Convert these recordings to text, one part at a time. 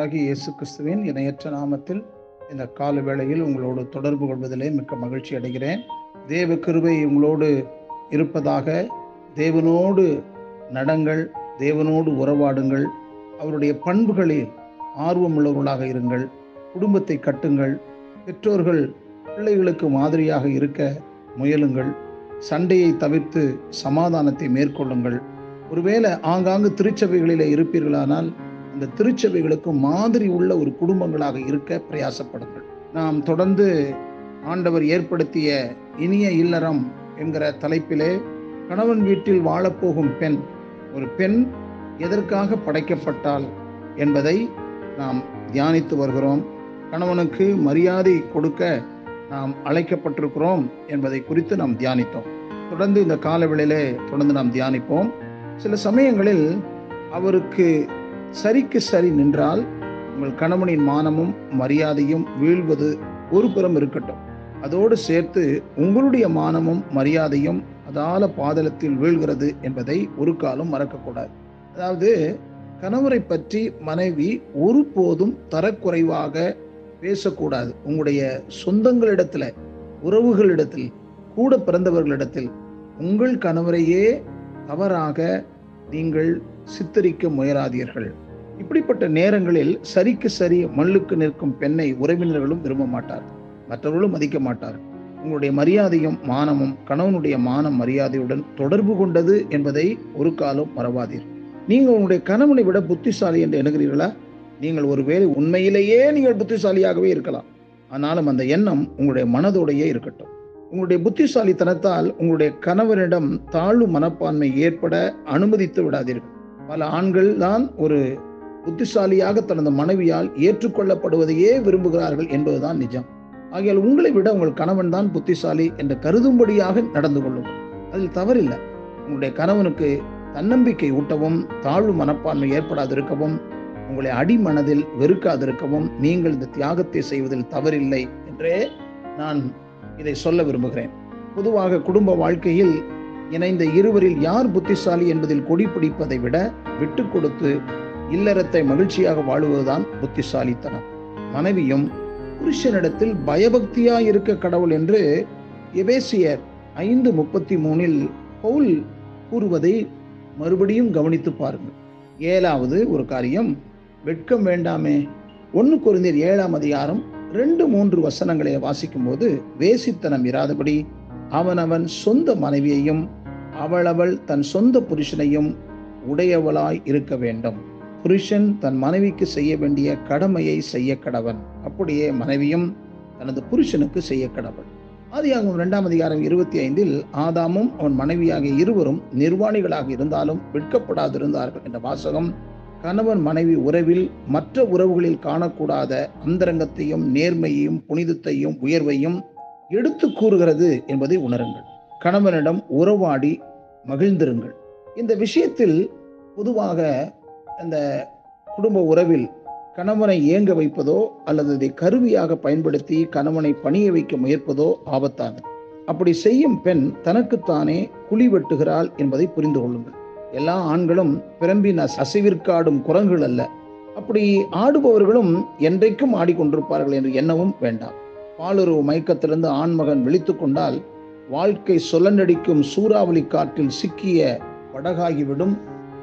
ஆண்டவராகிய இயேசு கிறிஸ்துவின் இணையற்ற நாமத்தில் இந்த கால வேளையில் உங்களோடு தொடர்பு கொள்வதிலே மிக்க மகிழ்ச்சி அடைகிறேன். தேவ கிருபை உங்களோடு இருப்பதாக தேவனோடு நடங்கள் தேவனோடு உறவாடுங்கள். அவருடைய பண்புகளில் ஆர்வமுள்ளவர்களாக இருங்கள். குடும்பத்தை கட்டுங்கள். பெற்றோர்கள் பிள்ளைகளுக்கு மாதிரியாக இருக்க முயலுங்கள். சண்டையை தவிர்த்து சமாதானத்தை மேற்கொள்ளுங்கள். ஒருவேளை ஆங்காங்கு திருச்சபைகளில் இருப்பீர்களானால் இந்த திருச்சபைகளுக்கு மாதிரி உள்ள ஒரு குடும்பங்களாக இருக்க பிரயாசப்படுங்கள். நாம் தொடர்ந்து ஆண்டவர் ஏற்படுத்திய இனிய இல்லறம் என்கிற தலைப்பிலே கணவன் வீட்டில் வாழப்போகும் பெண் ஒரு பெண் எதற்காக படைக்கப்பட்டால் என்பதை நாம் தியானித்து வருகிறோம். கணவனுக்கு மரியாதை கொடுக்க நாம் அழைக்கப்பட்டிருக்கிறோம் என்பதை குறித்து நாம் தியானித்தோம். தொடர்ந்து இந்த காலவெளியிலே தொடர்ந்து நாம் தியானிப்போம். சில சமயங்களில் அவருக்கு சரிக்கு சரி நின்றால் உங்கள் கணவனின் மானமும் மரியாதையும் வீழ்வது ஒரு புறம் இருக்கட்டும். அதோடு சேர்த்து உங்களுடைய மானமும் மரியாதையும் அதால பாதலத்தில் வீழ்கிறது என்பதை ஒரு காலம் மறக்கக்கூடாது. அதாவது கணவரை பற்றி மனைவி ஒருபோதும் தரக்குறைவாக பேசக்கூடாது. உங்களுடைய சொந்தங்களிடத்துல உறவுகளிடத்தில் கூட பிறந்தவர்களிடத்தில் உங்கள் கணவரையே தவறாக நீங்கள் சித்தரிக்க முயலாதீர்கள். இப்படிப்பட்ட நேரங்களில் சரிக்கு சரி மல்லுக்கு நிற்கும் பெண்ணை உறவினர்களும் விரும்ப மாட்டார். மற்றவர்களும் மதிக்க மாட்டார். உங்களுடைய மரியாதையும் மானமும் கணவனுடைய மானம் மரியாதையுடன் தொடர்பு கொண்டது என்பதை ஒரு காலம் மறவாதீர். நீங்கள் உங்களுடைய கணவனை விட புத்திசாலி என்று எண்ணுகிறீர்களா? நீங்கள் ஒருவேளை உண்மையிலேயே நீங்கள் புத்திசாலியாகவே இருக்கலாம். ஆனாலும் அந்த எண்ணம் உங்களுடைய மனதோடையே இருக்கட்டும். உங்களுடைய புத்திசாலித்தனத்தால் உங்களுடைய கணவரிடம் தாழ்வு மனப்பான்மை ஏற்பட அனுமதித்து விடாதீர்கள். பல ஆண்கள் தான் ஒரு புத்திசாலியாக தனது மனைவியால் ஏற்றுக்கொள்ளப்படுவதையே விரும்புகிறார்கள் என்பதுதான் நிஜம். ஆகையால் உங்களை விட உங்கள் கணவன் தான் புத்திசாலி என்று கருதும்படியாக நடந்து கொள்ளுங்கள் அதில் தவறில்லை. உங்களுடைய கணவனுக்கு தன்னம்பிக்கை ஊட்டவும் தாழ்வு மனப்பான்மை ஏற்படாதிருக்கவும் உங்களை அடிமனதில் வெறுக்காதிருக்கவும் நீங்கள் இந்த தியாகத்தை செய்வதில் தவறில்லை என்றே நான் இதை சொல்ல விரும்புகிறேன். பொதுவாக குடும்ப வாழ்க்கையில் இணைந்த இருவரில் யார் புத்திசாலி என்பதில் கொடி பிடிப்பதை விட விட்டு கொடுத்து இல்லறத்தை மகிழ்ச்சியாக வாழுவதுதான் புத்திசாலித்தனம். மனைவியும் புருஷனிடத்தில் பயபக்தியாய் இருக்க கடவுள் என்று எபேசியர் ஐந்து முப்பத்தி மூணில் பவுல் கூறுவதை மறுபடியும் கவனித்து பாருங்கள். ஏழாவது ஒரு காரியம் வெட்கம் வேண்டாமே. ஒன்று குறைந்தர் ஏழாம் அதிகாரம் ரெண்டு மூன்று வசனங்களை வாசிக்கும் போது வேசித்தனம் இராதபடி அவனவன் சொந்த மனைவியையும் அவளவள் தன் சொந்த புருஷனையும் உடையவளாய் இருக்க வேண்டும். புருஷன் தன் மனைவிக்கு செய்ய வேண்டிய கடமையை செய்ய கடவன். அப்படியே மனைவியும் தனது புருஷனுக்கு செய்ய கடவன் ஆதியாகும் இரண்டாம் அதிகாரம் இருபத்தி ஐந்தில் ஆதாமும் அவன் மனைவியாகிய இருவரும் நிர்வாணிகளாக இருந்தாலும் விற்கப்படாதிருந்தார்கள் என்ற வாசகம். கணவன் மனைவி உறவில் மற்ற உறவுகளில் காணக்கூடாத அந்தரங்கத்தையும் நேர்மையையும் புனிதத்தையும் உயர்வையும் எடுத்து கூறுகிறது என்பதை உணருங்கள். கணவனிடம் உறவாடி மகிழ்ந்திருங்கள். இந்த விஷயத்தில் பொதுவாக இந்த குடும்ப உறவில் கணவனை ஏங்க வைப்பதோ அல்லது அதை கருவியாக பயன்படுத்தி கணவனை பணிய வைக்க முயற்பதோ ஆபத்தானது. அப்படி செய்யும் பெண் தனக்குத்தானே குழி வெட்டுகிறாள் என்பதை புரிந்து கொள்ளுங்கள். எல்லா ஆண்களும் பிறம்பின் அசைவிற்காடும் குரங்குகள் அல்ல. அப்படி ஆடுபவர்களும் என்றைக்கும் ஆடிக்கொண்டிருப்பார்கள் என்று எண்ணவும் வேண்டாம். பாலுறவு மயக்கத்திலிருந்து ஆண்மகன் விழித்து கொண்டால் வாழ்க்கை சொல்லநடிக்கும் சூறாவளி காற்றில் சிக்கிய படகாகிவிடும்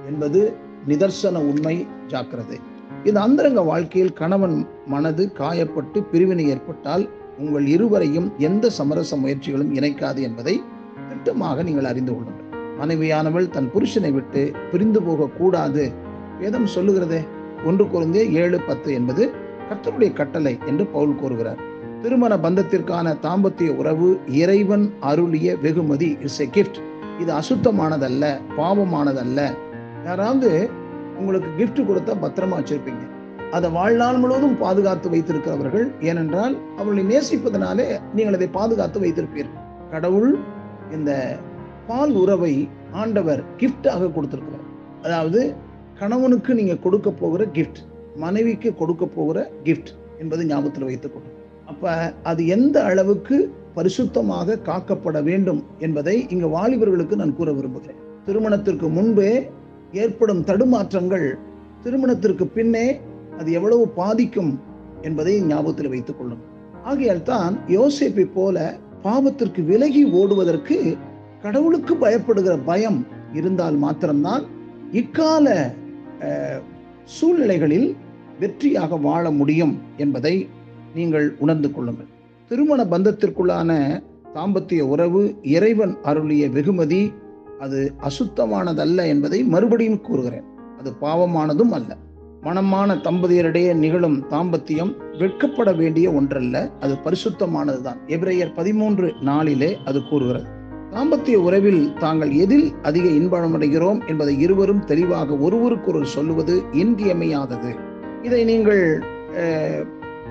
என்பது நிதர்சன உண்மை ஜாக்கிரதை. இந்த அந்தரங்க வாழ்க்கையில் கணவன் மனது காயப்பட்டு பிரிவினை ஏற்பட்டால் உங்கள் இருவரையும் எந்த சமரச முயற்சிகளும் இணைக்காது என்பதை திட்டமாக நீங்கள் அறிந்து கொள்ளுங்கள். மனைவியானவள் தன் புருஷனை விட்டு பிரிந்து போக கூடாது வேதம் சொல்லுகிறதே ஒன்று குறைந்தே ஏழு பத்து என்பது கர்த்தருடைய கட்டளை என்று பவுல் கூறுகிறார். திருமண பந்தத்திற்கான தாம்பத்திய உறவு இறைவன் அருளிய வெகுமதி இட்ஸ் எ கிஃப்ட் இது அசுத்தமானதல்ல பாவமானதல்ல. யாராவது உங்களுக்கு கிஃப்ட் கொடுத்தா பத்திரமா வச்சிருப்பீங்க. அதை வாழ்நாள் முழுவதும் பாதுகாத்து வைத்திருக்கிறவர்கள் ஏனென்றால் அவர்களை நேசிப்பதனாலே நீங்கள் அதை பாதுகாத்து வைத்திருப்பீர்கள். கடவுள் இந்த பால் உறவை ஆண்டவர் கிஃப்டாக கொடுத்திருக்கிறார். அதாவது கணவனுக்கு நீங்க கொடுக்க போகிற கிஃப்ட் மனைவிக்கு கொடுக்க போகிற கிஃப்ட் என்பது ஞாபகத்தில் வைத்துக்கொள்ளும் அப்போ அது எந்த அளவுக்கு பரிசுத்தமாக காக்கப்பட வேண்டும் என்பதை இங்கு வாலிபர்களுக்கு நான் கூற விரும்புகிறேன். திருமணத்திற்கு முன்பே ஏற்படும் தடுமாற்றங்கள் திருமணத்திற்கு பின்னே அது எவ்வளவு பாதிக்கும் என்பதை ஞாபகத்தில் வைத்துக் கொள்ளும். ஆகையால் தான் யோசேப்பை போல பாவத்திற்கு விலகி ஓடுவதற்கு கடவுளுக்கு பயப்படுகிற பயம் இருந்தால் மாத்திரம்தான் இக்கால சூழ்நிலைகளில் வெற்றியாக வாழ முடியும் என்பதை நீங்கள் உணர்ந்து கொள்ளுங்கள். திருமண பந்தத்திற்குள்ளான தாம்பத்திய உறவு இறைவன் அருளிய வெகுமதி அது அசுத்தமானதல்ல என்பதை மறுபடியும் கூறுகிறேன். அது பாவமானதும் அல்ல. மனமான தம்பதியரிடையே நிகழும் தாம்பத்தியம் வெட்கப்பட வேண்டிய ஒன்றல்ல அது பரிசுத்தமானதுதான். எபிரேயர் பதிமூன்று நாளிலே அது கூறுகிறது. தாம்பத்திய உறவில் தாங்கள் எதில் அதிக இன்பமடைகிறோம் என்பதை இருவரும் தெளிவாக ஒருவருக்கொருவர் சொல்லுவது இன்றியமையாதது. இதை நீங்கள்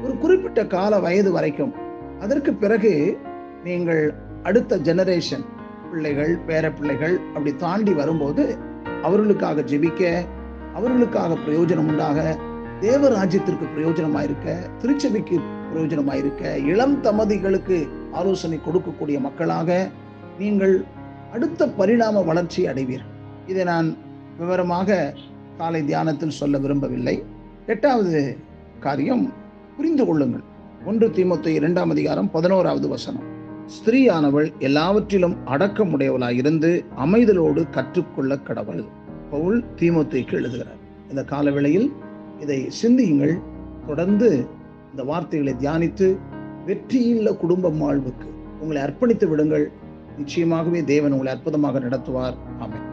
ஒரு குறிப்பிட்ட கால வயது வரைக்கும். அதற்கு பிறகு நீங்கள் அடுத்த ஜெனரேஷன் பிள்ளைகள் பேர பிள்ளைகள் அப்படி தாண்டி வரும்போது அவர்களுக்காக ஜெபிக்க அவர்களுக்காக பிரயோஜனம் உண்டாக தேவராஜ்யத்திற்கு பிரயோஜனமாயிருக்க திருச்சபைக்கு பிரயோஜனமாயிருக்க இளம் தமதிகளுக்கு ஆலோசனை கொடுக்கக்கூடிய மக்களாக நீங்கள் அடுத்த பரிணாம வளர்ச்சி அடைவீர்கள். இதை நான் விவரமாக காலை தியானத்தில் சொல்ல விரும்பவில்லை. எட்டாவது காரியம் புரிந்து கொள்ளுங்கள். ஒன்று தீமொத்த இரண்டாம் அதிகாரம் பதினோராவது வசனம். ஸ்திரீயானவள் எல்லாவற்றிலும் அடக்கமுடையவளாய் இருந்து அமைதலோடு கற்றுக்கொள்ள கடவுள். பவுல் தீமுத்தைக்கு எழுதுகிறார். இந்த காலவேளையில் இதை சிந்தியுங்கள். தொடர்ந்து இந்த வார்த்தைகளை தியானித்து வெற்றியுள்ள குடும்பம் வாழ்வுக்கு உங்களை அர்ப்பணித்து விடுங்கள். நிச்சயமாகவே தேவன் உங்களை அற்புதமாக நடத்துவார். ஆமை